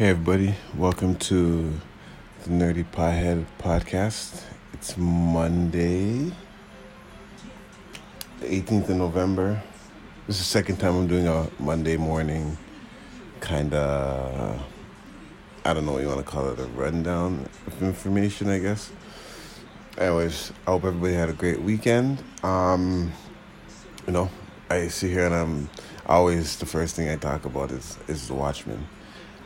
Hey, everybody, welcome to the Nerdy Pothead podcast. It's Monday, the 18th of November. This is the second time I'm doing a Monday morning kind of, I don't know what you want to call it, a rundown of information, I guess. Anyways, I hope everybody had a great weekend. Um, you know, I sit here and I'm always the first thing I talk about is is the Watchmen.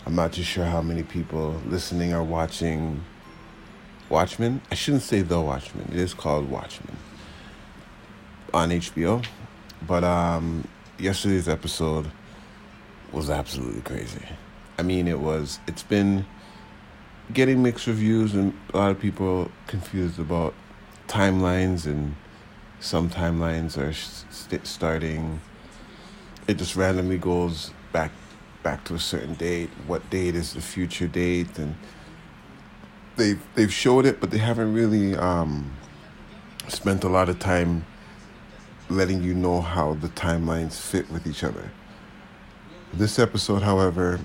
I'm not too sure how many people listening are watching Watchmen. I shouldn't say The Watchmen. It is called Watchmen on HBO. But um, yesterday's episode was absolutely crazy. I mean, it was. It's been getting mixed reviews, and a lot of people confused about timelines, and some timelines are st- starting. It just randomly goes back back to a certain date. What date is the future date? And they've they've showed it, but they haven't really um, spent a lot of time letting you know how the timelines fit with each other. This episode, however,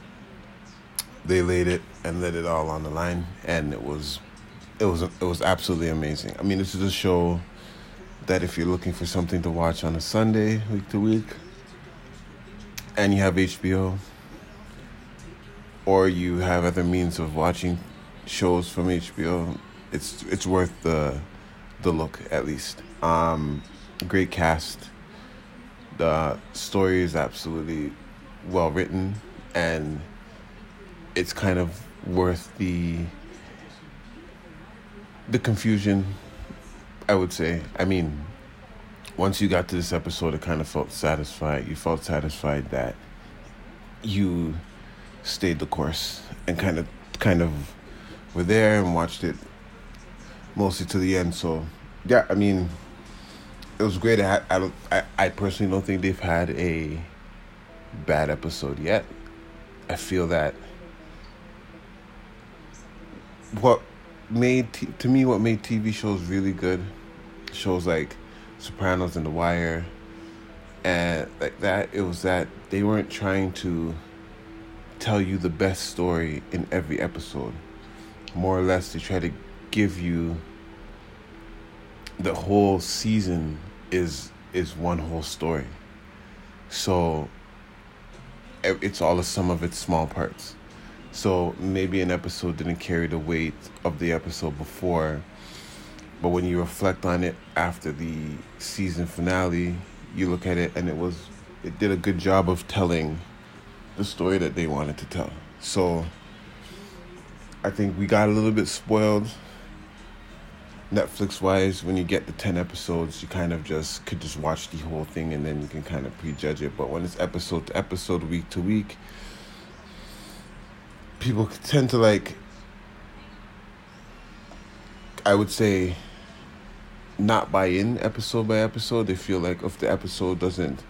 they laid it and let it all on the line, and it was it was it was absolutely amazing. I mean, this is a show that if you're looking for something to watch on a Sunday, week to week, and you have HBO, or you have other means of watching shows from HBO, it's it's worth the the look at least. Um, great cast. The story is absolutely well written, and it's kind of worth the the confusion. I would say. I mean, once you got to this episode, it kind of felt satisfied. You felt satisfied that you stayed the course and kind of kind of were there and watched it mostly to the end. So yeah, I mean, it was great. I I don't I, I personally don't think they've had a bad episode yet. I feel that what made t- to me what made TV shows really good, shows like Sopranos and The Wire, and like that, it was that they weren't trying to tell you the best story in every episode. More or less, they try to give you the whole season is is one whole story. So it's all a sum of its small parts. So maybe an episode didn't carry the weight of the episode before, but when you reflect on it after the season finale, you look at it and it was it did a good job of telling the story that they wanted to tell. So I think we got a little bit spoiled. Netflix wise when you get the 10 episodes you kind of just could just watch the whole thing and then you can kind of prejudge it. But when it's episode to episode week to week people tend to like I would say not buy in episode by episode. They feel like if the episode doesn't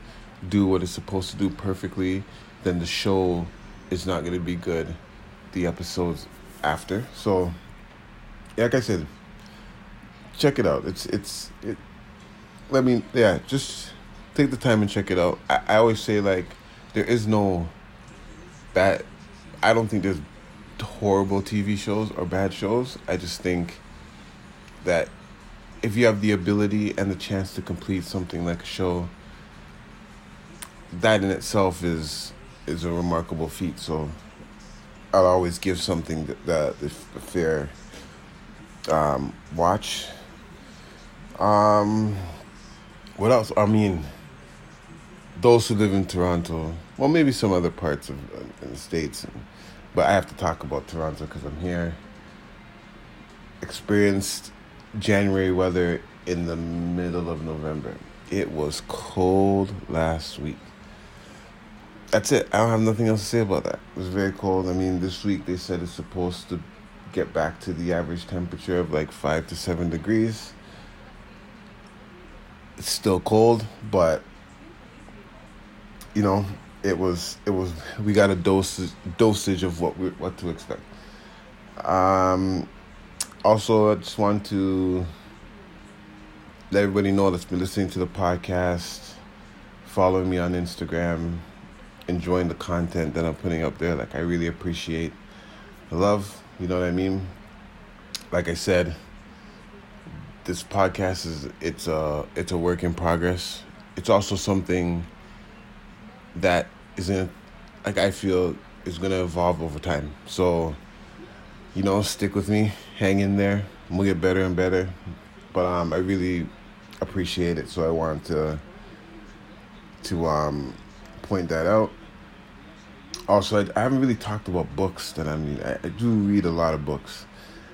do what it's supposed to do perfectly then the show is not going to be good the episodes after. So, like I said, check it out. It's it's it. Let me yeah, just take the time and check it out. I, I always say like there is no bad. I don't think there's horrible TV shows or bad shows. I just think that if you have the ability and the chance to complete something like a show, that in itself is is a remarkable feat. So I'll always give something that, that the fair um, watch. Um, what else? I mean, those who live in Toronto, well, maybe some other parts of uh, the states, but I have to talk about Toronto because I'm here. Experienced January weather in the middle of November. It was cold last week that's it. I don't have nothing else to say about that. It was very cold. I mean, this week they said it's supposed to get back to the average temperature of like five to seven degrees. It's still cold, but you know, it was it was we got a dosage dosage of what we what to expect. Um, also, I just want to let everybody know that's been listening to the podcast, following me on Instagram enjoying the content that I'm putting up there. Like I really appreciate the love. You know what I mean? Like I said, this podcast is it's a it's a work in progress. It's also something that isn't like I feel is gonna evolve over time. So, you know, stick with me, hang in there. We'll get better and better. But um, I really appreciate it, so I wanted to to um point that out. Also, I, I haven't really talked about books that I mean. I, I, do read a lot of books.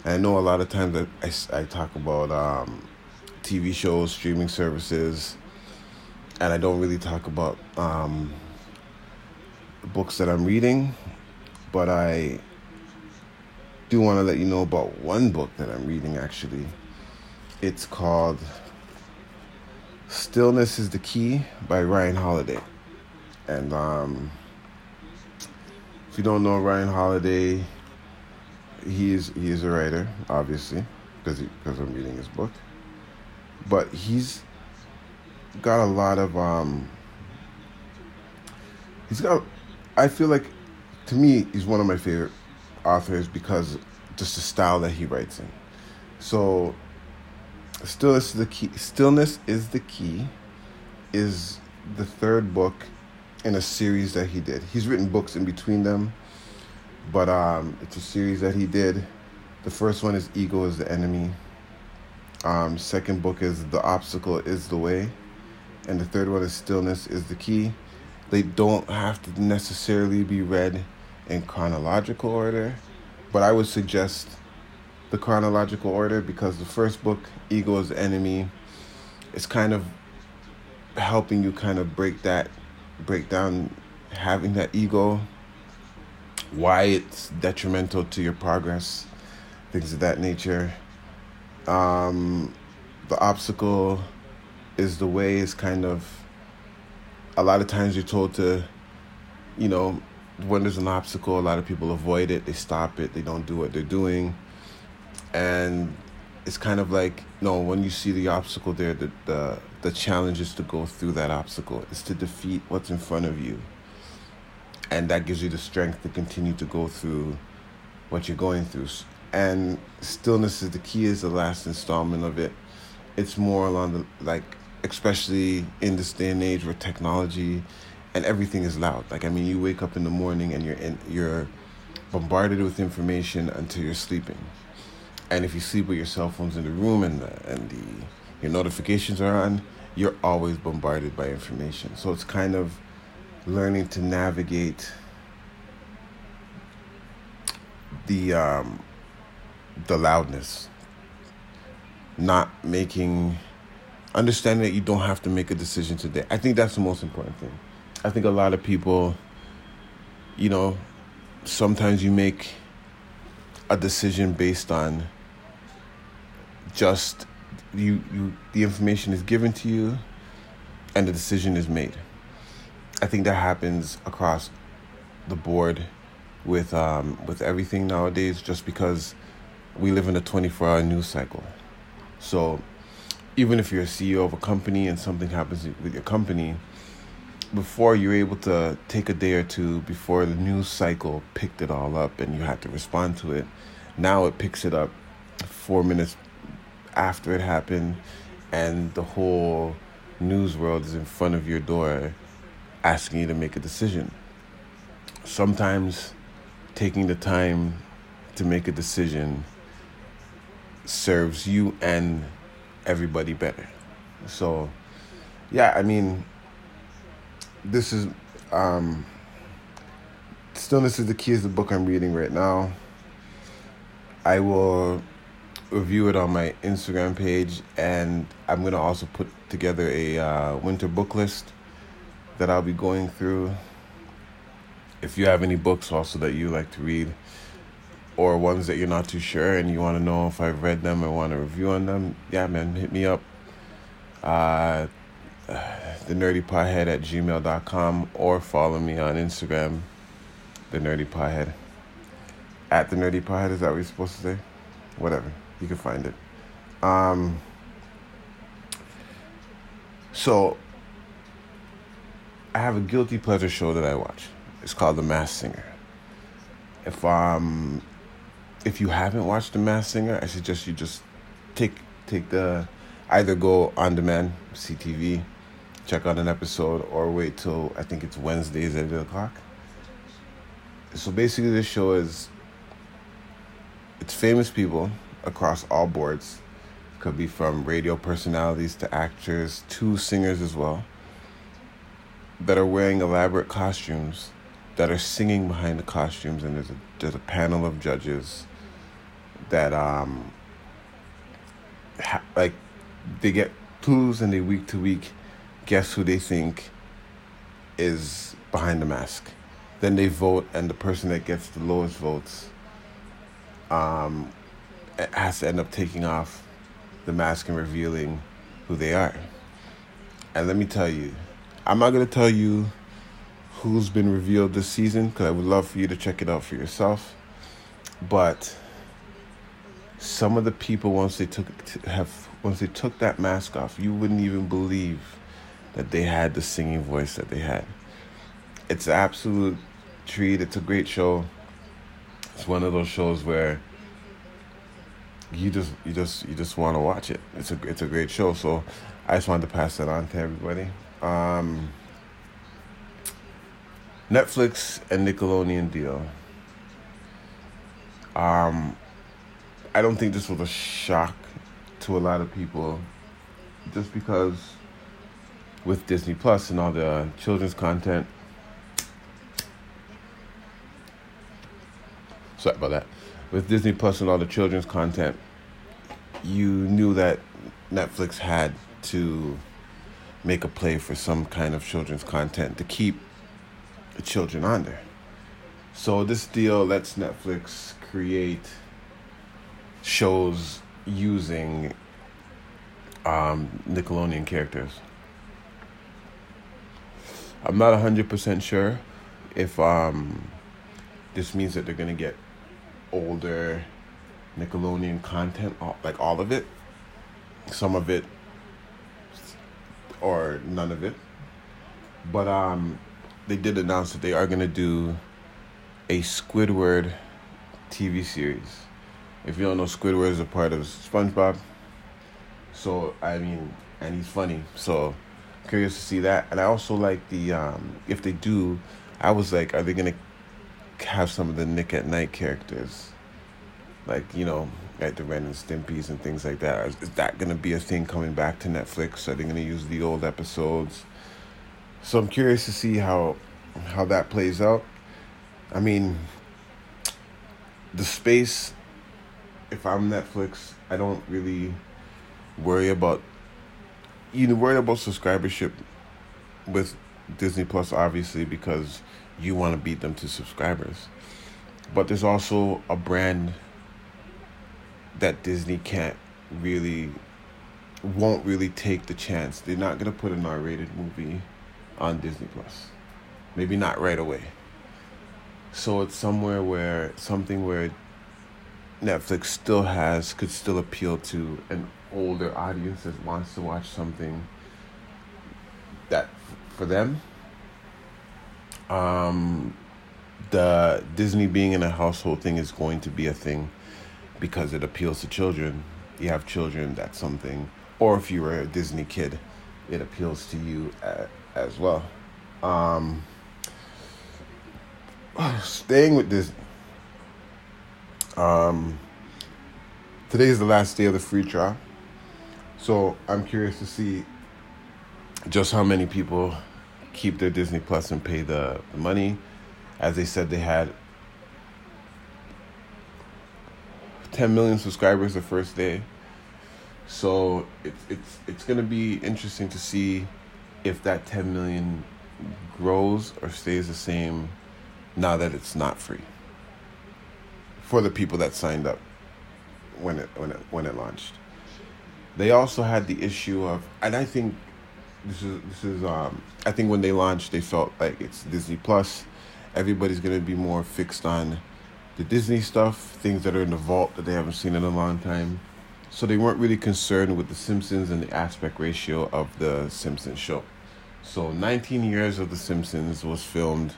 And I know a lot of times that I, I talk about um, TV shows, streaming services, and I don't really talk about um, books that I'm reading. But I do want to let you know about one book that I'm reading actually. It's called Stillness is the Key by Ryan Holiday. And um, if you don't know Ryan Holiday, he is he is a writer, obviously, because because I'm reading his book. But he's got a lot of um, he's got I feel like to me he's one of my favorite authors because just the style that he writes in. So stillness is the key stillness is the key is the third book in a series that he did. He's written books in between them, but um, it's a series that he did. The first one is Ego is the Enemy. Um, second book is The Obstacle is the Way. And the third one is Stillness is the Key. They don't have to necessarily be read in chronological order, but I would suggest the chronological order because the first book, Ego is the Enemy, is kind of helping you kind of break that break down having that ego, why it's detrimental to your progress, things of that nature. Um, the obstacle is the way is kind of a lot of times you're told to, you know, when there's an obstacle, a lot of people avoid it, they stop it, they don't do what they're doing. And it's kind of like no when you see the obstacle there the, the the challenge is to go through that obstacle is to defeat what's in front of you. And that gives you the strength to continue to go through what you're going through. And stillness is the key is the last installment of it. It's more along the like especially in this day and age where technology and everything is loud. Like i mean you wake up in the morning and you're in, you're bombarded with information until you're sleeping and if you sleep with your cell phones in the room and the, and the your notifications are on, you're always bombarded by information. So it's kind of learning to navigate the um, the loudness, not making understanding that you don't have to make a decision today. I think that's the most important thing. I think a lot of people, you know, sometimes you make a decision based on just you you the information is given to you and the decision is made. I think that happens across the board with um, with everything nowadays just because we live in a 24-hour news cycle. So even if you're a CEO of a company and something happens with your company, before you're able to take a day or two before the news cycle picked it all up and you had to respond to it, now it picks it up four minutes after it happened and the whole news world is in front of your door asking you to make a decision. Sometimes taking the time to make a decision serves you and everybody better. So, yeah, I mean, this is um, Stillness is the Key is the book I'm reading right now. I will review it on my Instagram page, and I'm gonna also put together a uh, winter book list that I'll be going through. If you have any books also that you like to read, or ones that you're not too sure and you want to know if I've read them or want to review on them, yeah, man, hit me up. Uh, the nerdy pothead at gmail.com or follow me on Instagram, the nerdy pothead. At the nerdy pothead, is that what you're supposed to say? Whatever you can find it. Um, so I have a guilty pleasure show that I watch. It's called The Masked Singer. If um if you haven't watched The Masked Singer, I suggest you just take take the either go on demand CTV, check out an episode, or wait till I think it's Wednesdays at eight o'clock. So basically, this show is it's famous people across all boards. Could be from radio personalities to actors to singers as well. That are wearing elaborate costumes, that are singing behind the costumes, and there's a there's a panel of judges that um ha- like they get clues and they week to week guess who they think is behind the mask. Then they vote, and the person that gets the lowest votes um, has to end up taking off the mask and revealing who they are. And let me tell you, I'm not going to tell you who's been revealed this season because I would love for you to check it out for yourself. But some of the people once they took have once they took that mask off, you wouldn't even believe that they had the singing voice that they had. It's an absolute treat. It's a great show. It's one of those shows where you just you just you just want to watch it. It's a it's a great show. So I just wanted to pass that on to everybody. Um, Netflix and Nickelodeon deal. Um, I don't think this was a shock to a lot of people, just because with Disney Plus and all the children's content. Sorry about that. With Disney Plus and all the children's content, you knew that Netflix had to make a play for some kind of children's content to keep the children on there. So this deal lets Netflix create shows using um, Nickelodeon characters. I'm not 100% sure if um, this means that they're going to get older Nickelodeon content, like all of it, some of it, or none of it. But um, they did announce that they are to do a Squidward TV series. If you don't know, Squidward is a part of SpongeBob. So I mean, and he's funny. So curious to see that. And I also like the um, if they do, I was like, are they gonna have some of the Nick at Night characters, like you know, like the Ren and Stimpy's and things like that? Is, is that gonna be a thing coming back to Netflix? Are they gonna use the old episodes? So I'm curious to see how how that plays out. I mean, the space. If I'm Netflix, I don't really worry about you know worry about subscribership with Disney Plus, obviously, because you want to beat them to subscribers. But there's also a brand that Disney can't really, won't really take the chance. They're not going to put an R rated movie on Disney Plus. Maybe not right away. So it's somewhere where, something where Netflix still has, could still appeal to an older audience that wants to watch something that for them um, the Disney being in a household thing is going to be a thing because it appeals to children. You have children, that's something. Or if you were a Disney kid, it appeals to you uh, as well. Um, staying with this, um, today is the last day of the free trial. So I'm curious to see just how many people keep their Disney Plus and pay the, money. As they said, they had 10 million subscribers the first day. So it's it's it's gonna be interesting to see if that 10 million grows or stays the same now that it's not free for the people that signed up when it when it when it launched. They also had the issue of, and I think this is this is um I think when they launched, they felt like it's Disney Plus. Everybody's gonna be more fixed on the Disney stuff, things that are in the vault that they haven't seen in a long time. So they weren't really concerned with the Simpsons and the aspect ratio of the Simpsons show. So 19 years of the Simpsons was filmed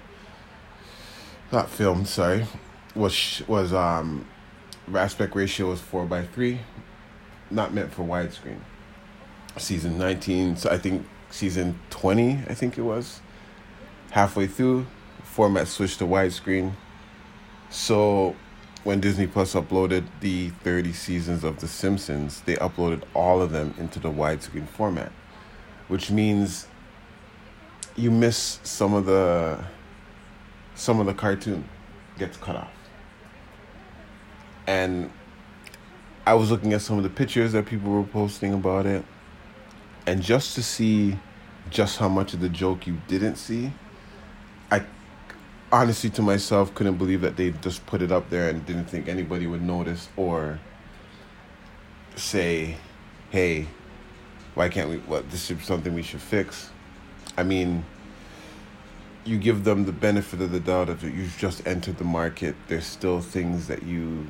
not filmed, sorry, was was um aspect ratio is four by three, not meant for widescreen. Season nineteen, so I think season twenty, I think it was, halfway through, format switched to widescreen. So when Disney Plus uploaded the 30 seasons of The Simpsons, they uploaded all of them into the widescreen format, which means you miss some of the some of the cartoon gets cut off. And I was looking at some of the pictures that people were posting about it, and just to see just how much of the joke you didn't see, I honestly to myself couldn't believe that they just put it up there and didn't think anybody would notice or say, "Hey, why can't we? What this is something we should fix." I mean, you give them the benefit of the doubt of you've just entered the market. There's still things that you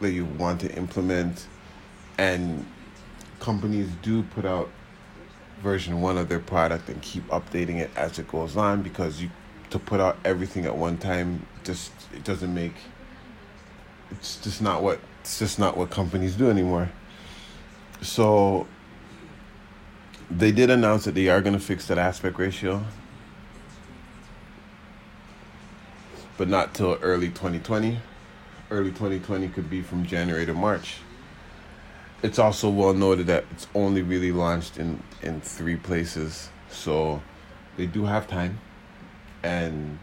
that you want to implement, and companies do put out version one of their product and keep updating it as it goes on because you to put out everything at one time just it doesn't make it's just not what it's just not what companies do anymore. So they did announce that they are going to fix that aspect ratio. But not till early 2020. Early 2020 could be from January to March. It's also well noted that it's only really launched in in three places. So they do have time and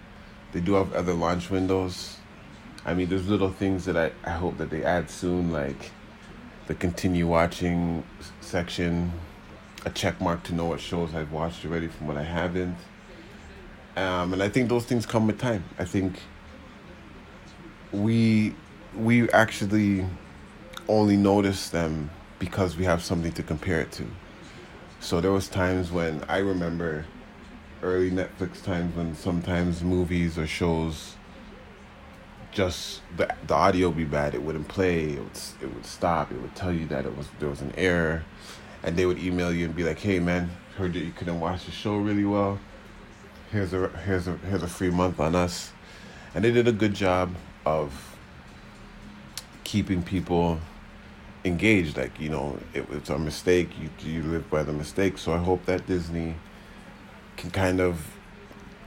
they do have other launch windows. I mean, there's little things that I, I hope that they add soon, like the continue watching section, a check mark to know what shows I've watched already from what I haven't. Um, and I think those things come with time. I think we we actually only notice them because we have something to compare it to. So there was times when I remember early Netflix times when sometimes movies or shows just the the audio be bad. It wouldn't play. It would it would stop. It would tell you that it was there was an error, and they would email you and be like, "Hey man, heard that you couldn't watch the show really well. Here's a here's a here's a free month on us," and they did a good job of keeping people engaged. Like you know, it was a mistake. You you live by the mistake. So I hope that Disney can kind of,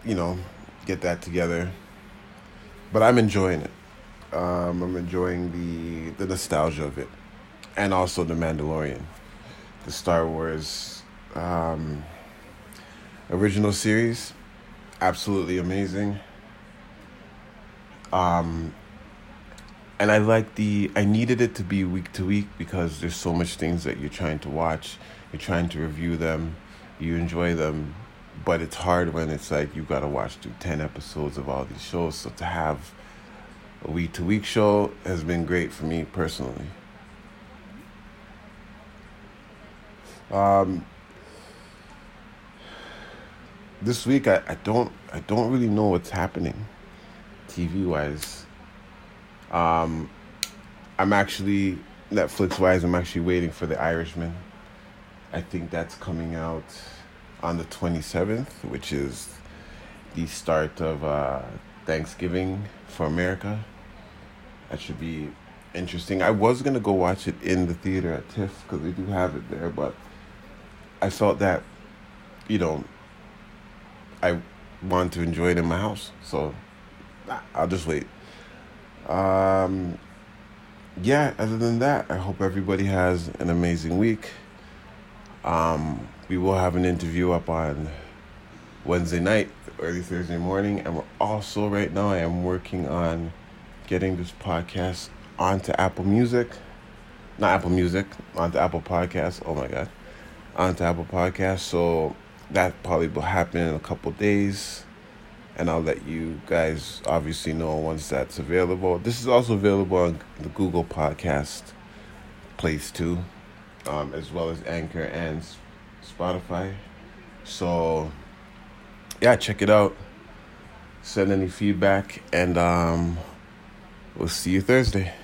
you know, get that together. But I'm enjoying it. Um, I'm enjoying the the nostalgia of it, and also the Mandalorian, the Star Wars um, original series, absolutely amazing. Um, and I like the I needed it to be week to week because there's so much things that you're trying to watch, you're trying to review them, you enjoy them, but it's hard when it's like you got to watch through 10 episodes of all these shows. So to have a week to week show has been great for me personally. Um, this week I, I don't I don't really know what's happening TV wise um, I'm actually Netflix wise I'm actually waiting for The Irishman I think that's coming out on the 27th, which is the start of uh, Thanksgiving for America. That should be interesting. I was gonna go watch it in the theater at TIFF because they do have it there, but I felt that, you know, I want to enjoy it in my house, so I'll just wait. Um, yeah. Other than that, I hope everybody has an amazing week. Um, we will have an interview up on Wednesday night, early Thursday morning, and we're also right now I am working on getting this podcast onto Apple Music, not Apple Music, onto Apple Podcasts. Oh my God, onto Apple Podcasts. So that probably will happen in a couple days, and I'll let you guys obviously know once that's available. This is also available on the Google Podcast place too, um, as well as Anchor and Spotify. So, yeah, check it out. Send any feedback, and um, we'll see you Thursday.